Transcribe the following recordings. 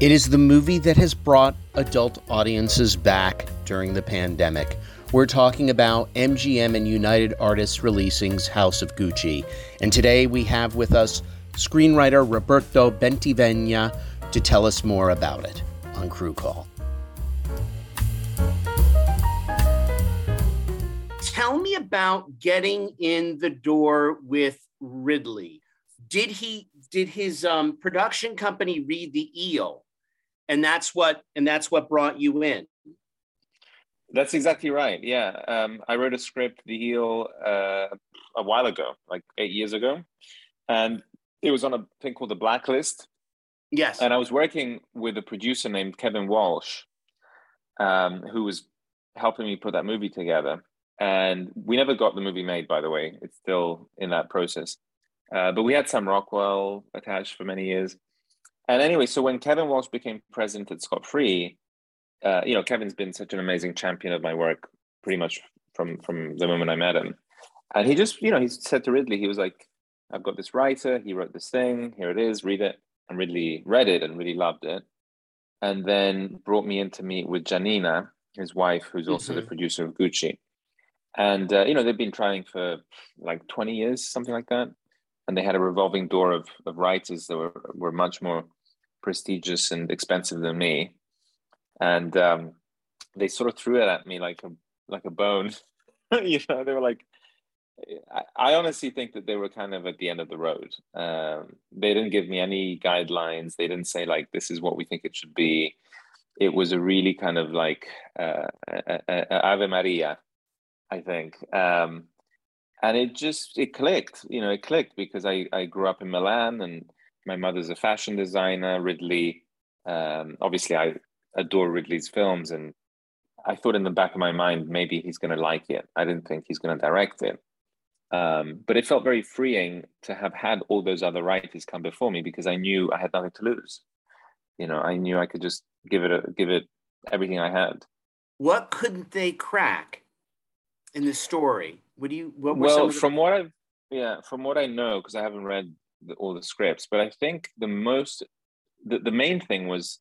It is the movie that has brought adult audiences back during the pandemic. We're talking about MGM and United Artists releasing's House of Gucci. And today we have with us screenwriter Roberto Bentivegna to tell us more about it on Crew Call. Tell me about getting in the door with Ridley. Did he did his um, production company read the eel and that's what and that's what brought you in. That's exactly right. Yeah. Um, i wrote a script the eel uh, a while ago like eight years ago. And it was on a thing called the blacklist. Yes. And i was working with a producer named kevin walsh um, who was helping me put that movie together. And we never got the movie made by the way. It's still in that process. Uh, but we had sam rockwell attached for many years and anyway, so when Kevin Walsh became president at Scott Free, uh, you know, Kevin's been such an amazing champion of my work pretty much from from the moment I met him. And he just, you know, he said to Ridley, he was like, I've got this writer, he wrote this thing, here it is, read it. And Ridley read it and really loved it. And then brought me in to meet with Giannina, his wife, who's also mm-hmm. the producer of Gucci. And, uh, you know, they've been trying for like 20 years, something like that. And they had a revolving door of, of writers that were, were much more prestigious and expensive than me, and um, they sort of threw it at me like a like a bone. you know, they were like, I, I, honestly think that they were kind of at the end of the road. Um, they didn't give me any guidelines. They didn't say like this is what we think it should be. It was a really kind of like uh, Ave Maria, I think. Um, and it just it clicked you know it clicked because i i grew up in milan and my mother's a fashion designer. Ridley, um, obviously, I adore Ridley's films, and I thought in the back of my mind maybe he's going to like it. I didn't think he's going to direct it, um, but it felt very freeing to have had all those other writers come before me because I knew I had nothing to lose. You know, I knew I could just give it a, give it everything I had. What couldn't they crack in the story? What do you? What well, from what I've yeah, from what I know, because I haven't read the, all the scripts, but I think the most, the, the main thing was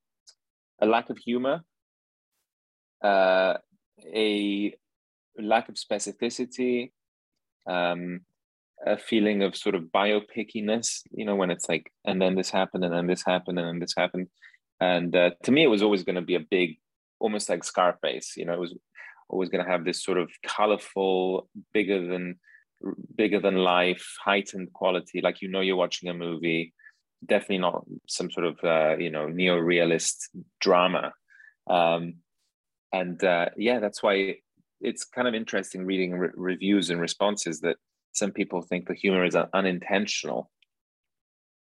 a lack of humor, uh, a lack of specificity, um, a feeling of sort of biopickiness, you know, when it's like, and then this happened, and then this happened, and then this happened. And uh, to me, it was always going to be a big, almost like Scarface, you know, it was always going to have this sort of colorful, bigger than bigger than life, heightened quality, like you know you're watching a movie. Definitely not some sort of uh, you know neo-realist drama. Um, and uh, yeah, that's why it's kind of interesting reading re- reviews and responses that some people think the humor is unintentional.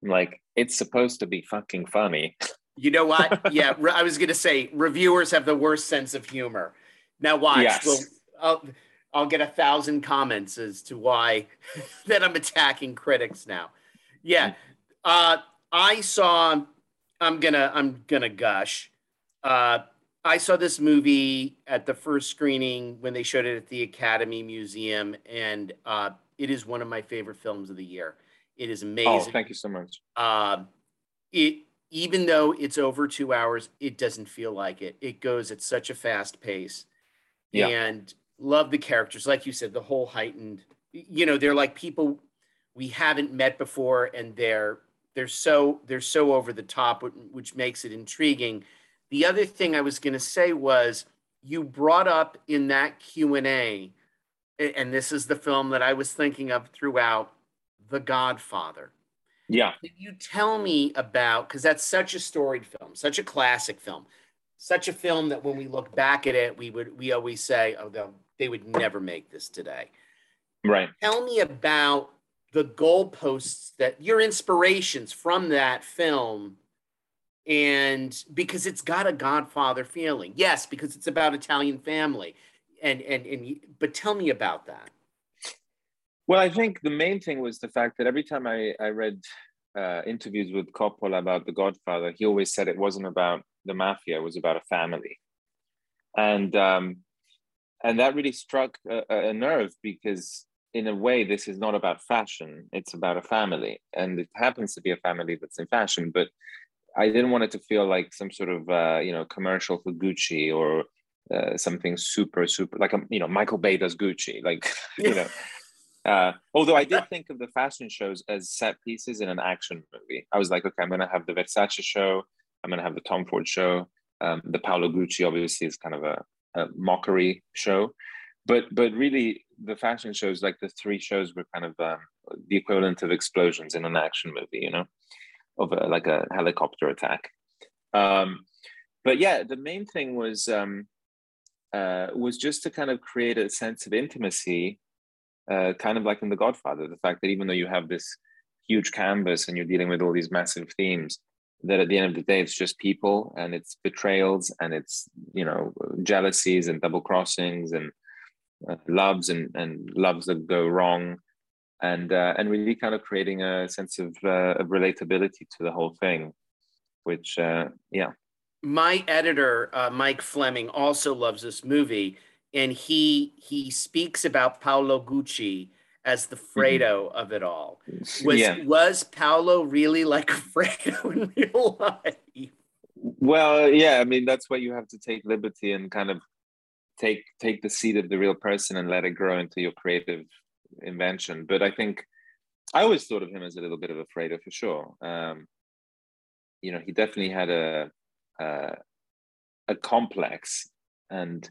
Like it's supposed to be fucking funny. You know what? yeah, I was gonna say reviewers have the worst sense of humor. Now watch. Yes. Well, I'll, get a thousand comments as to why that I'm attacking critics now. Yeah, uh, I saw. I'm gonna I'm gonna gush. Uh, I saw this movie at the first screening when they showed it at the Academy Museum, and uh, it is one of my favorite films of the year. It is amazing. Oh, thank you so much. Uh, it even though it's over two hours, it doesn't feel like it. It goes at such a fast pace, yeah. and love the characters like you said the whole heightened you know they're like people we haven't met before and they're they're so they're so over the top which makes it intriguing. The other thing i was going to say was you brought up in that q&a and this is the film that i was thinking of throughout the godfather. Yeah. Can you tell me about because that's such a storied film such a classic film such a film that when we look back at it, we would we always say, "Oh, they would never make this today." Right. Tell me about the goalposts that your inspirations from that film and because it's got a godfather feeling yes because it's about italian family and and and but tell me about that well i think the main thing was the fact that every time i i read uh, interviews with coppola about the godfather he always said it wasn't about the mafia it was about a family and um and that really struck a, a nerve because in a way this is not about fashion. It's about a family. And it happens to be a family that's in fashion but i didn't want it to feel like some sort of uh, you know commercial for gucci or uh, something super super like a, um, you know michael bay does gucci like you know. Uh, although i did think of the fashion shows as set pieces in an action movie. I was like okay i'm going to have the versace show. I'm going to have the tom ford show. Um, the paolo gucci obviously is kind of a, a mockery show. But but really the fashion shows like the three shows were kind of um, the equivalent of explosions in an action movie you know of a, like a helicopter attack. Um, but yeah the main thing was um, uh, was just to kind of create a sense of intimacy uh, kind of like in the godfather the fact that even though you have this huge canvas and you're dealing with all these massive themes that at the end of the day it's just people and it's betrayals and it's you know jealousies and double crossings and uh, loves and, and loves that go wrong and uh, and really kind of creating a sense of, uh, of relatability to the whole thing which uh, yeah my editor uh, mike fleming also loves this movie and he he speaks about paolo gucci as the mm-hmm. fredo mm-hmm. of it all was yeah. was paolo really like fredo in real life well yeah i mean that's why you have to take liberty and kind of take take the seed of the real person and let it grow into your creative invention. But I think I always thought of him as a little bit of a Fredo for sure. Um, you know, he definitely had a, a a complex, and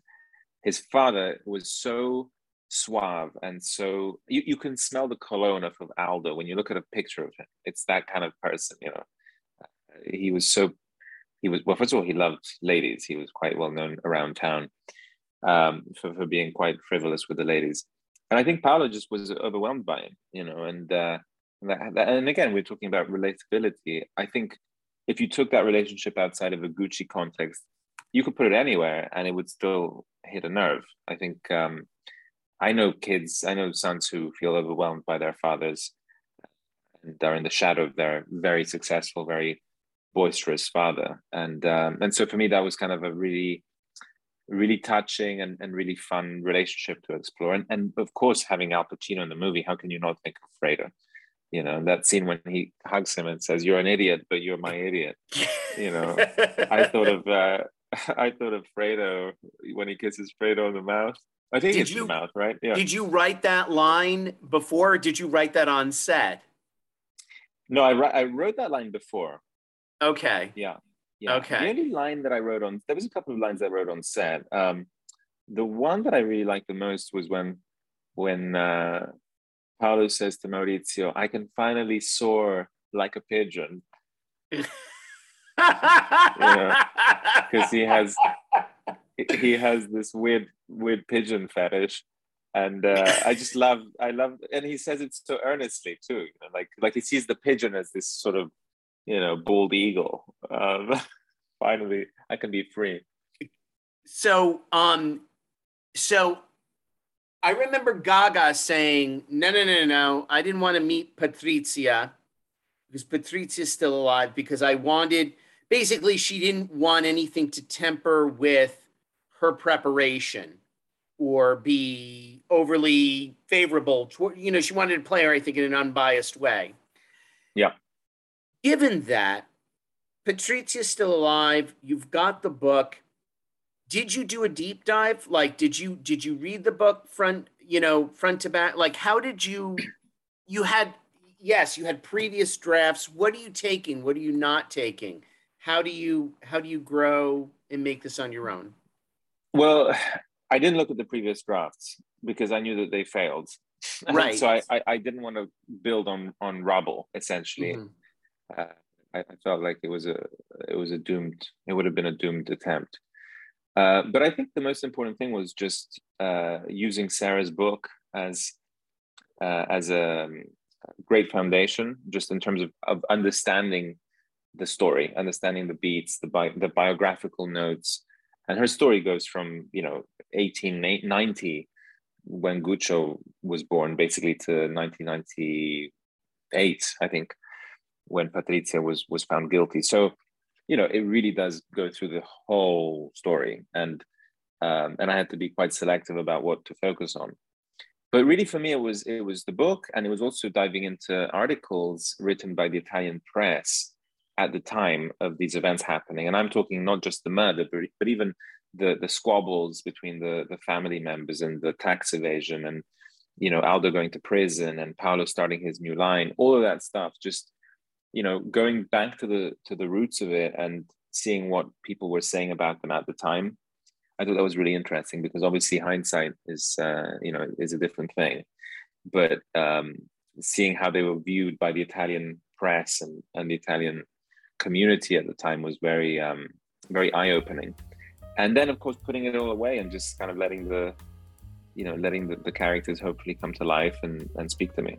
his father was so suave and so you, you can smell the cologne of Aldo when you look at a picture of him. It's that kind of person, you know. he was so he was well. First of all, he loved ladies. He was quite well known around town um, for, for being quite frivolous with the ladies. And I think Paolo just was overwhelmed by him, you know, and, uh, and, that, and again, we're talking about relatability. I think if you took that relationship outside of a Gucci context, you could put it anywhere and it would still hit a nerve. I think um, I know kids, I know sons who feel overwhelmed by their fathers and are in the shadow of their very successful, very boisterous father. And um, and so for me, that was kind of a really really touching and, and really fun relationship to explore. And, and of course, having Al Pacino in the movie, how can you not think of Fredo? You know, that scene when he hugs him and says, You're an idiot, but you're my idiot. You know, I thought of uh, I thought of Fredo when he kisses Fredo on the mouth. I think did it's you, the mouth, right? Yeah. Did you write that line before, or did you write that on set? No, I, I wrote that line before. Okay. Yeah. Yeah. Okay. The only line that I wrote on there was a couple of lines I wrote on set. Um, the one that I really liked the most was when when uh, Paolo says to Maurizio, "I can finally soar like a pigeon." because he has he has this weird weird pigeon fetish and uh, I just love I love and he says it so earnestly too you know, like like he sees the pigeon as this sort of you know, bald eagle. Um, finally, I can be free. So, um, so I remember Gaga saying, "No, no, no, no, I didn't want to meet Patrizia because Patrizia's still alive because I wanted." Basically, she didn't want anything to temper with her preparation or be overly favorable toward, you know, she wanted to play her, I think, in an unbiased way. Yeah given that Patrizia's still alive, you've got the book. Did you do a deep dive? Like, did you did you read the book front, you know, front to back? Like, how did you you had yes, you had previous drafts. What are you taking? What are you not taking? How do you how do you grow and make this on your own? Well, I didn't look at the previous drafts because I knew that they failed. Right. so I, I, I, didn't want to build on on rubble essentially. Mm-hmm. I, I, felt like it was a it was a doomed it would have been a doomed attempt. Uh, but I think the most important thing was just uh, using Sarah's book as uh, as a great foundation, just in terms of, of understanding the story, understanding the beats, the bi- the biographical notes, and her story goes from you know 1890 when Guccio was born, basically to 1998, I think, when Patrizia was was found guilty. So, you know, it really does go through the whole story, and um, and I had to be quite selective about what to focus on. But really, for me, it was it was the book, and it was also diving into articles written by the Italian press at the time of these events happening. And I'm talking not just the murder, but, but even the the squabbles between the the family members and the tax evasion and you know Aldo going to prison and Paolo starting his new line all of that stuff just you know going back to the to the roots of it and seeing what people were saying about them at the time I thought that was really interesting because obviously hindsight is uh, you know is a different thing. But um, seeing how they were viewed by the Italian press and, and the Italian community at the time was very um, very eye-opening. And then of course putting it all away and just kind of letting the you know letting the, the characters hopefully come to life and, and speak to me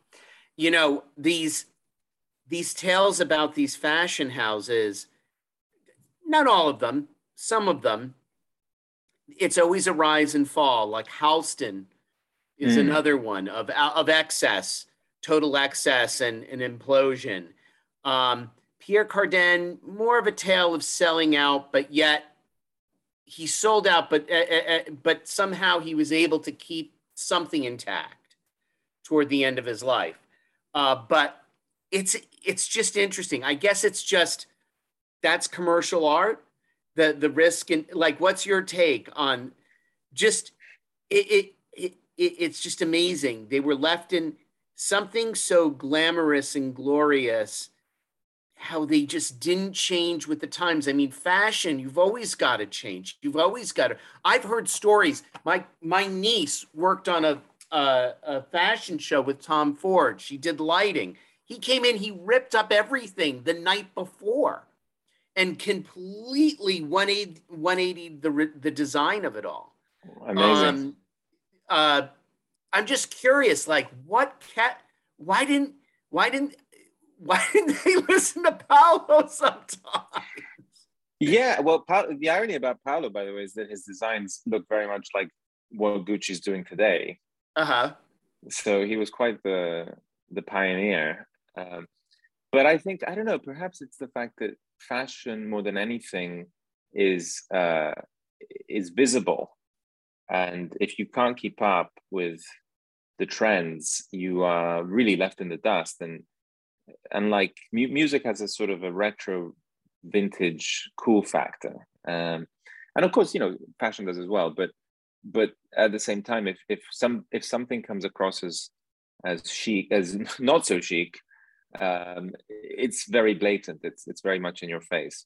You know, these these tales about these fashion houses, not all of them, some of them, it's always a rise and fall. Like Halston is mm. another one of of excess total excess and an implosion. Um, Pierre Cardin, more of a tale of selling out, but yet he sold out, but uh, uh, but somehow he was able to keep something intact toward the end of his life. Uh, but it's it's just interesting. I guess it's just that's commercial art. The the risk and like, what's your take on just it, it, it, it it's just amazing. They were left in something so glamorous and glorious how they just didn't change with the times. I mean, fashion, you've always got to change. You've always got to. I've heard stories. My my niece worked on a, a, a fashion show with Tom Ford. She did lighting. He came in, he ripped up everything the night before and completely 180, 180 the, the design of it all. Amazing. Um, uh, I'm just curious, like what cat? Why didn't? Why didn't? Why didn't they listen to Paolo sometimes? Yeah, well, the irony about Paolo, by the way, is that his designs look very much like what Gucci's doing today. Uh huh. So he was quite the the pioneer. Um, but I think I don't know. Perhaps it's the fact that fashion, more than anything, is uh, is visible, and if you can't keep up with the trends, you are really left in the dust. And and like mu- music has a sort of a retro, vintage, cool factor. Um, and of course, you know, fashion does as well. But but at the same time, if if some if something comes across as as chic as not so chic, um, it's very blatant. It's it's very much in your face.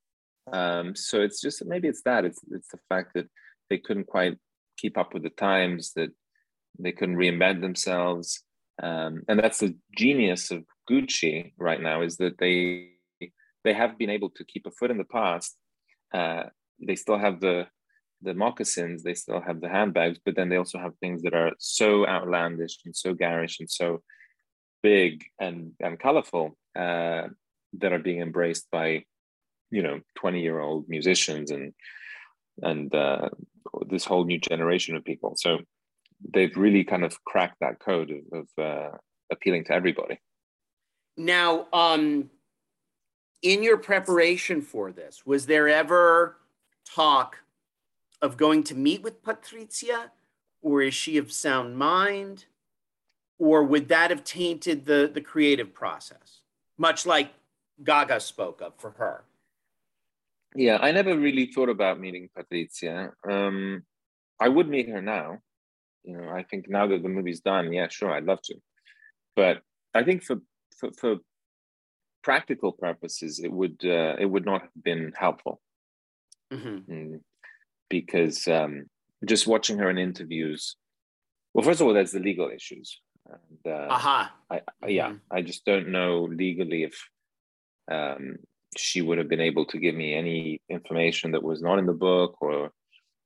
Um, so it's just maybe it's that. It's it's the fact that they couldn't quite keep up with the times. That they couldn't reinvent themselves. Um, and that's the genius of Gucci right now is that they they have been able to keep a foot in the past. Uh, they still have the the moccasins, they still have the handbags, but then they also have things that are so outlandish and so garish and so big and and colorful uh, that are being embraced by you know 20 year old musicians and and uh, this whole new generation of people. So they've really kind of cracked that code of, of uh, appealing to everybody. Now, um, in your preparation for this, was there ever talk of going to meet with Patrizia, or is she of sound mind? or would that have tainted the the creative process much like gaga spoke of for her? Yeah i never really thought about meeting patrizia um, i would meet her now. You know i think now that the movie's done yeah sure i'd love to. But i think for for, for practical purposes it would uh, it would not have been helpful. Mm-hmm. Because um, just watching her in interviews well first of all there's the legal issues and uh, uh-huh. I, I, yeah, mm-hmm. I just don't know legally if um, she would have been able to give me any information that was not in the book, or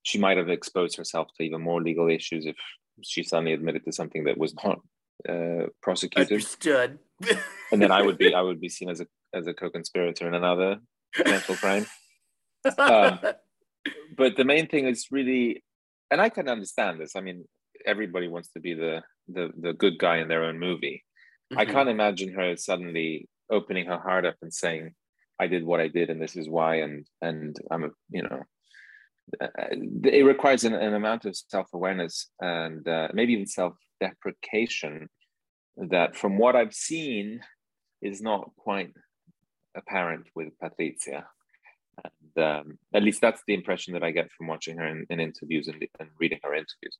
she might have exposed herself to even more legal issues if she suddenly admitted to something that was not uh, prosecuted. Understood. and then I would be I would be seen as a as a co-conspirator in another potential crime. Um, but the main thing is really, and I can understand this. I mean, everybody wants to be the the the good guy in their own movie. Mm-hmm. I can't imagine her suddenly opening her heart up and saying, "I did what I did, and this is why," and and I'm a you know. Uh, it requires an, an amount of self-awareness and uh, maybe even self-deprecation that from what i've seen is not quite apparent with patrizia and um, at least that's the impression that i get from watching her in, in interviews and, and reading her interviews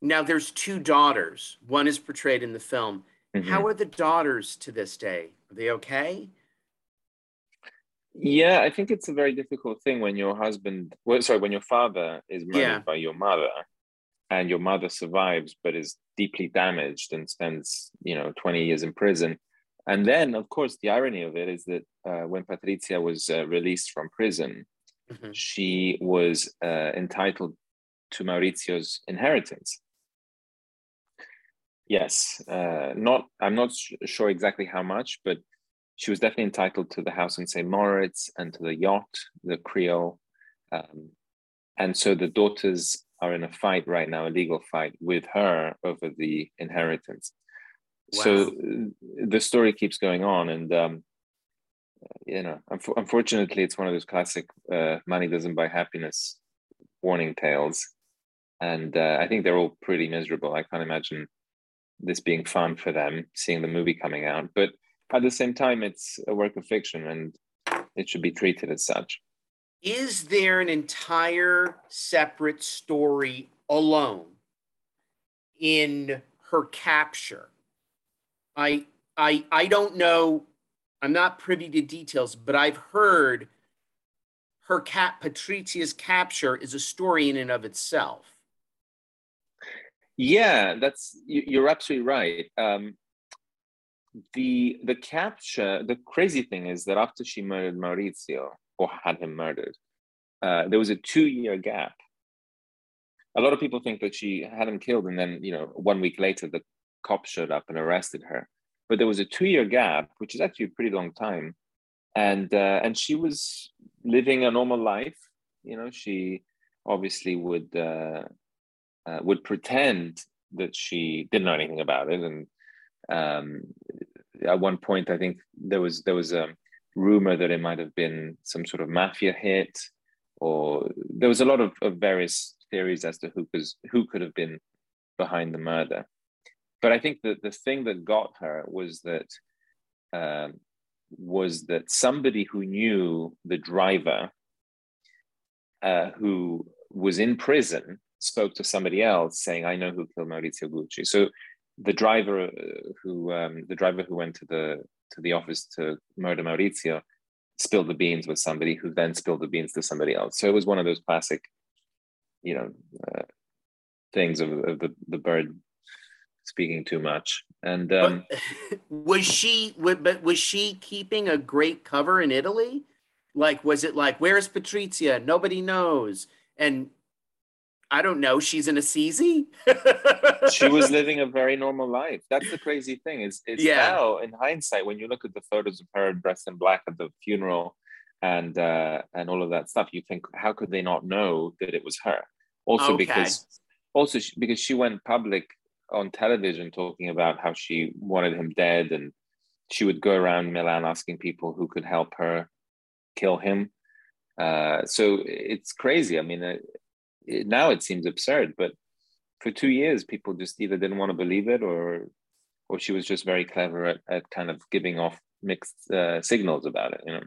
now there's two daughters. One is portrayed in the film. Mm-hmm. How are the daughters to this day? Are they okay? Yeah, I think it's a very difficult thing when your husband, well, sorry, when your father is murdered yeah. by your mother, and your mother survives but is deeply damaged and spends, you know, twenty years in prison. And then, of course, the irony of it is that uh, when Patrizia was uh, released from prison, mm-hmm. she was uh, entitled to Maurizio's inheritance. Yes, uh, not. I'm not sure exactly how much, but she was definitely entitled to the house in St. Moritz and to the yacht, the Creole, um, and so the daughters are in a fight right now, a legal fight with her over the inheritance. Wow. So uh, the story keeps going on, and um, you know, unfortunately, it's one of those classic uh, "money doesn't buy happiness" warning tales, and uh, I think they're all pretty miserable. I can't imagine this being fun for them, seeing the movie coming out. But at the same time, it's a work of fiction and it should be treated as such. Is there an entire separate story alone in her capture? I I I don't know. I'm not privy to details, but I've heard her cat Patrizia's capture is a story in and of itself. Yeah, that's you're absolutely right. Um, the the capture, the crazy thing is that after she murdered Maurizio or had him murdered, uh, there was a two year gap. A lot of people think that she had him killed, and then you know one week later the cops showed up and arrested her. But there was a two year gap, which is actually a pretty long time, and uh, and she was living a normal life. You know, she obviously would uh, uh, would pretend that she didn't know anything about it. And um, at one point, I think there was there was a rumor that it might have been some sort of mafia hit, or there was a lot of, of various theories as to who was who could have been behind the murder. But I think that the thing that got her was that uh, was that somebody who knew the driver, uh, who was in prison spoke to somebody else saying, "I know who killed Maurizio Gucci." So the driver uh, who um, the driver who went to the to the office to murder Maurizio spilled the beans with somebody who then spilled the beans to somebody else. So it was one of those classic, you know, uh, things of, of, the the bird speaking too much. And um, was she? But was she keeping a great cover in Italy? Like, was it like, "Where's Patrizia? Nobody knows." And I don't know, she's in Assisi. she was living a very normal life. That's the crazy thing. Is it's yeah. now in hindsight when you look at the photos of her dressed in black at the funeral and uh, and all of that stuff, you think how could they not know that it was her? Also okay. because also she, because she went public on television talking about how she wanted him dead and she would go around Milan asking people who could help her kill him. Uh, so it's crazy. I mean, uh, now it seems absurd, but for two years, people just either didn't want to believe it or or she was just very clever at, at kind of giving off mixed uh, signals about it. You know.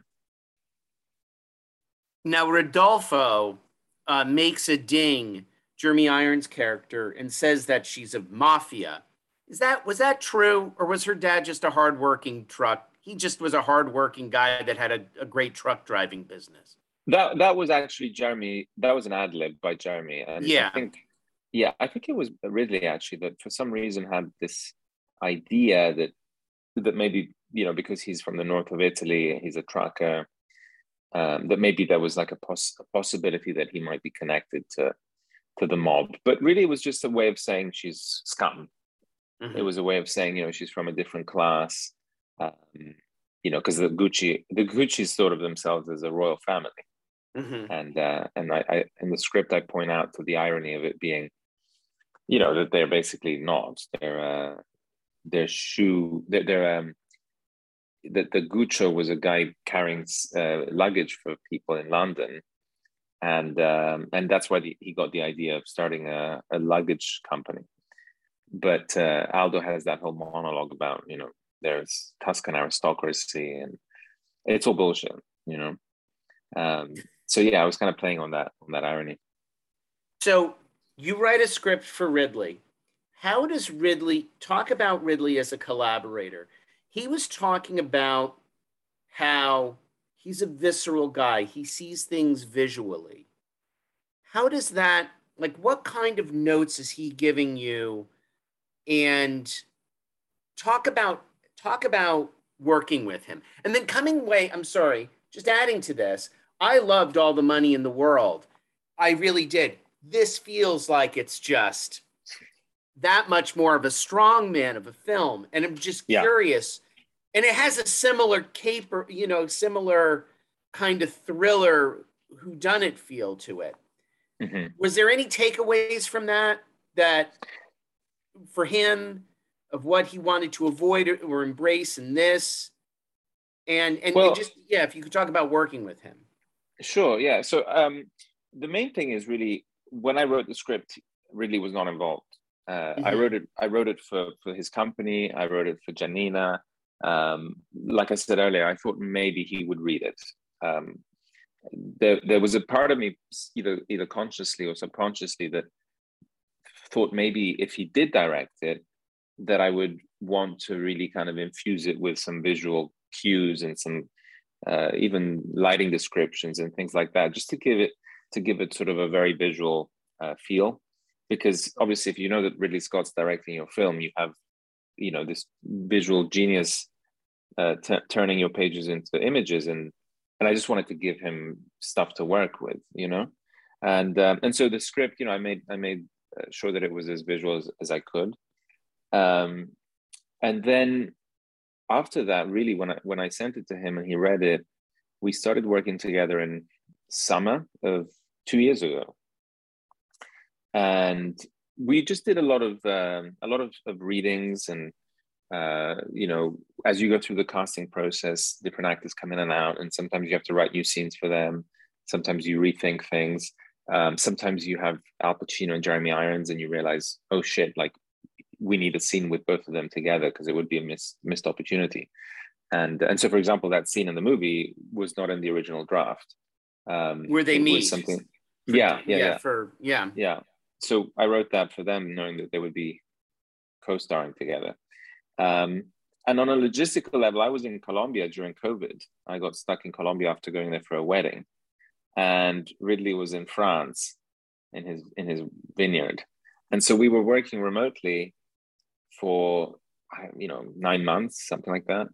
Now Rodolfo uh, makes a ding Jeremy Irons' character and says that she's a mafia. Is that was that true, or was her dad just a hardworking truck? He just was a hardworking guy that had a, a great truck driving business. That that was actually Jeremy. That was an ad lib by Jeremy, and yeah, I think yeah, I think it was Ridley actually that for some reason had this idea that that maybe you know because he's from the north of Italy, he's a trucker, um, that maybe there was like a, poss- a possibility that he might be connected to to the mob. But really, it was just a way of saying she's scum. Mm-hmm. It was a way of saying you know she's from a different class. Um, you know, because the Gucci, the Gucci's thought of themselves as a royal family, mm-hmm. and uh, and I, I in the script I point out to the irony of it being, you know, that they're basically not. They're uh, their shoe, they're, they're um, that the Guccio was a guy carrying uh, luggage for people in London, and um, and that's why the, he got the idea of starting a, a luggage company. But uh, Aldo has that whole monologue about you know there's Tuscan aristocracy and it's all bullshit, you know. Um, so yeah, I was kind of playing on that on that irony. So you write a script for Ridley. How does Ridley talk about Ridley as a collaborator? He was talking about how he's a visceral guy. He sees things visually. How does that like what kind of notes is he giving you and talk about talk about working with him. And then coming away, I'm sorry, just adding to this, I loved all the money in the world. I really did. This feels like it's just that much more of a strong man of a film. And I'm just yeah. curious and it has a similar caper, you know, similar kind of thriller who done it feel to it. Mm-hmm. Was there any takeaways from that that for him of what he wanted to avoid or embrace in this? And and, well, just yeah, if you could talk about working with him. Sure, yeah. So um the main thing is really when I wrote the script, Ridley was not involved. Uh, mm-hmm. I wrote it. I wrote it for for his company. I wrote it for Giannina um, like I said earlier, I thought maybe he would read it. Um, there, there was a part of me, either either consciously or subconsciously, that thought maybe if he did direct it, that I would want to really kind of infuse it with some visual cues and some uh, even lighting descriptions and things like that, just to give it to give it sort of a very visual uh, feel. Because obviously, if you know that Ridley Scott's directing your film, you have you know this visual genius uh, t- turning your pages into images and and I just wanted to give him stuff to work with, you know, and um, and so the script, you know, I made I made uh, sure that it was as visual as, as I could, um, and then after that, really, when I when I sent it to him and he read it, we started working together in summer of two years ago, and we just did a lot of um, a lot of, of readings and uh, you know, as you go through the casting process, different actors come in and out, and sometimes you have to write new scenes for them. Sometimes you rethink things. Um, sometimes you have Al Pacino and Jeremy Irons, and you realize, oh shit, like we need a scene with both of them together because it would be a missed missed opportunity. And and so, for example, that scene in the movie was not in the original draft. Um, Were they meet? Something. For, yeah, yeah, yeah, yeah. For yeah, yeah. So I wrote that for them, knowing that they would be co-starring together. Um, and on a logistical level, I was in Colombia during COVID. I got stuck in Colombia after going there for a wedding, and Ridley was in France in his in his vineyard, and so we were working remotely for you know nine months, something like that,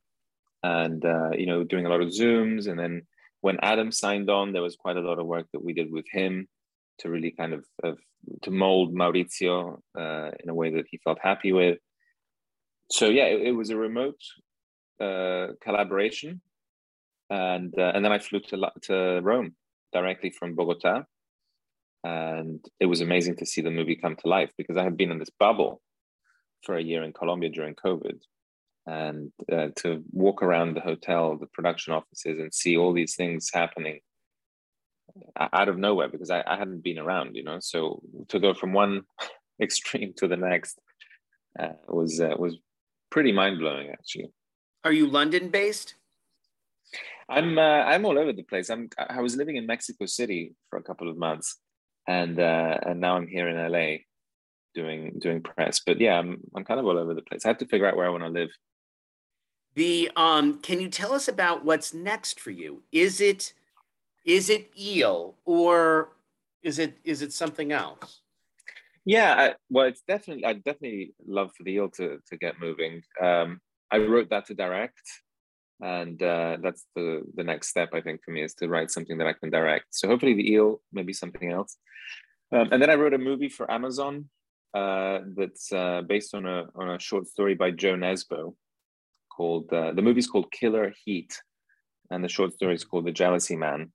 and uh, you know doing a lot of zooms. And then when Adam signed on, there was quite a lot of work that we did with him to really kind of, of to mold Maurizio uh, in a way that he felt happy with so yeah, it, it, was a remote uh, collaboration, and uh, and then I flew to to Rome directly from Bogota, and it was amazing to see the movie come to life because I had been in this bubble for a year in Colombia during COVID, and uh, to walk around the hotel, the production offices, and see all these things happening out of nowhere because I, I hadn't been around, you know. So to go from one extreme to the next uh, was uh, was pretty mind blowing, actually. Are you London based? I'm uh, I'm all over the place. I'm I was living in Mexico City for a couple of months, and uh, and now I'm here in LA, doing doing press. But yeah, I'm I'm kind of all over the place. I have to figure out where I want to live. The um, can you tell us about what's next for you? Is it is it eel or is it is it something else? Yeah, I, well, it's definitely I definitely love for the eel to to get moving. Um, I wrote that to direct, and uh, that's the the next step I think for me is to write something that I can direct. So hopefully the eel, maybe something else. Um, and then I wrote a movie for Amazon uh, that's uh, based on a on a short story by Jo Nesbø called uh, the movie's called Killer Heat, and the short story is called The Jealousy Man.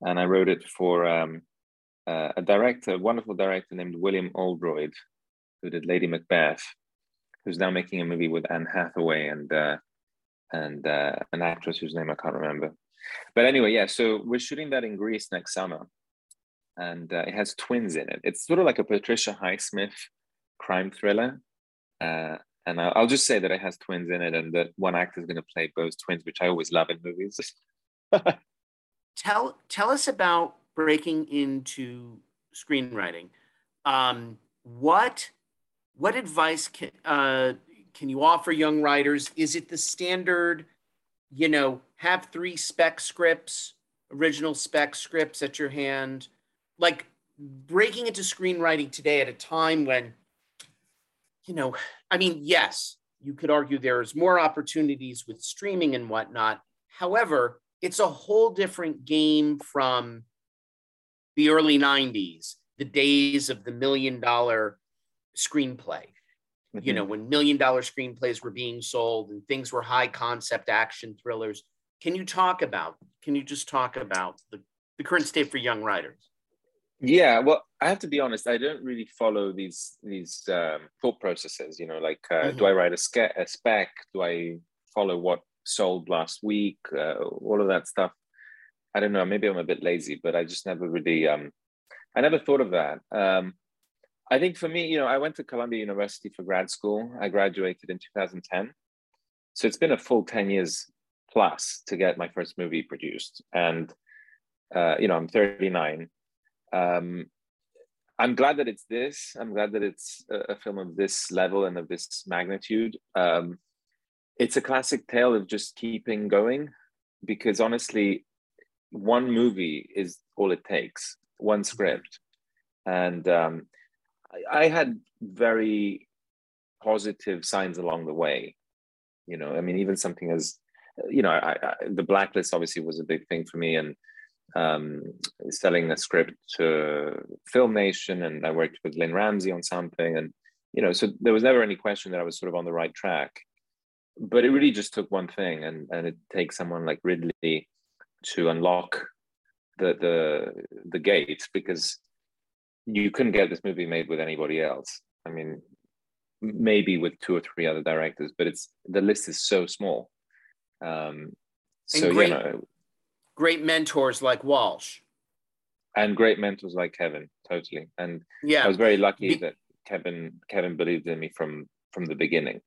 And I wrote it for um, uh, a director, a wonderful director named William Oldroyd, who did Lady Macbeth, who's now making a movie with Anne Hathaway and uh, and uh, an actress whose name I can't remember. But anyway, yeah. So we're shooting that in Greece next summer, and uh, it has twins in it. It's sort of like a Patricia Highsmith crime thriller. Uh, and I'll just say that it has twins in it, and that one actor is going to play both twins, which I always love in movies. tell tell us about breaking into screenwriting. Um, what what advice can uh, can you offer young writers? Is it the standard, you know, have three spec scripts, original spec scripts at your hand, like breaking into screenwriting today at a time when you know, I mean, yes, you could argue there's more opportunities with streaming and whatnot. However, it's a whole different game from the early 90s, the days of the million dollar screenplay. Mm-hmm. You know, when million dollar screenplays were being sold and things were high concept action thrillers. Can you talk about, can you just talk about the, the current state for young writers? Yeah, well, I have to be honest. I don't really follow these these um, thought processes. You know, like uh, mm-hmm. do I write a, ske- a spec? Do I follow what sold last week? Uh, all of that stuff. I don't know. Maybe I'm a bit lazy, but I just never really. Um, I never thought of that. Um, I think for me, you know, I went to Columbia University for grad school. I graduated in 2010, so it's been a full 10 years plus to get my first movie produced. And uh, you know, I'm 39 um, I'm glad that it's this. I'm glad that it's a, film of this level and of this magnitude. Um, it's a classic tale of just keeping going because honestly, one movie is all it takes, one script. And um, I, I had very positive signs along the way. You know, I mean, even something as, you know, I, I, the blacklist obviously was a big thing for me. And um, selling a script to Film Nation, and I worked with Lynne Ramsay on something, and you know, so there was never any question that I was sort of on the right track. But it really just took one thing, and and it takes someone like Ridley to unlock the the the gate because you couldn't get this movie made with anybody else. I mean, maybe with two or three other directors, but it's the list is so small. Um, so great, you know, great mentors like Walsh. And great mentors like Kevin, totally. And yeah, I was very lucky Be- that Kevin Kevin believed in me from from the beginning.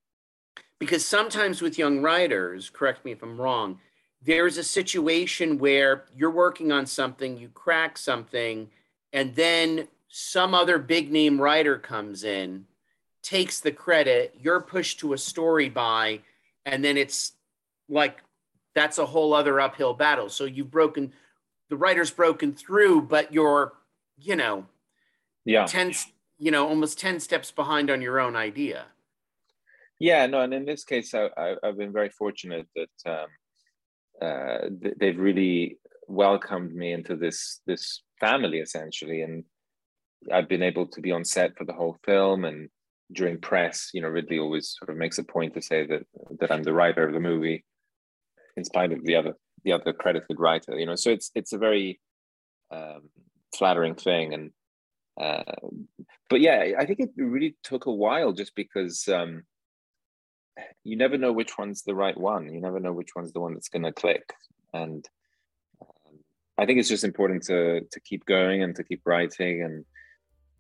Because sometimes with young writers, correct me if I'm wrong, there's a situation where you're working on something, you crack something, and then some other big name writer comes in, takes the credit, you're pushed to a story by, and then it's like that's a whole other uphill battle. So you've broken, the writer's broken through, but you're, you know, yeah, 10, you know, almost 10 steps behind on your own idea. Yeah, no, and in this case, I, have been very fortunate that um, uh, they've really welcomed me into this this family essentially, and I've been able to be on set for the whole film. And during press, you know, Ridley always sort of makes a point to say that that I'm the writer of the movie, in spite of the other the other credited writer. You know, so it's it's a very um, flattering thing, and uh, but yeah, I think it really took a while just because um, you never know which one's the right one. You never know which one's the one that's going to click, and um, I think it's just important to to keep going and to keep writing, and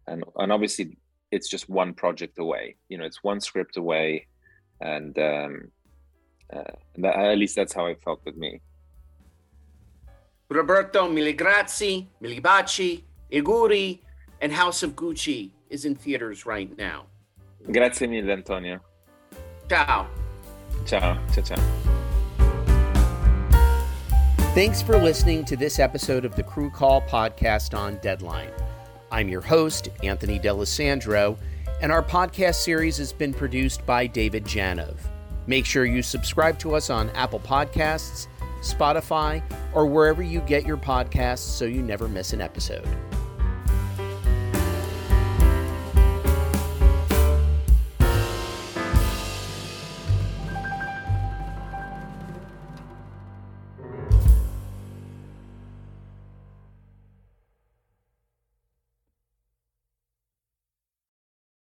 and and obviously it's just one project away. You know, it's one script away and um, uh, that, at least that's how it felt with me. Roberto mille grazie, mille baci, auguri, and House of Gucci is in theaters right now. Grazie mille, Antonio. Ciao. Ciao. Ciao, ciao. Thanks for listening to this episode of the Crew Call podcast on Deadline. I'm your host, Anthony D'Alessandro, and our podcast series has been produced by David Janov. Make sure you subscribe to us on Apple Podcasts, Spotify, or wherever you get your podcasts so you never miss an episode.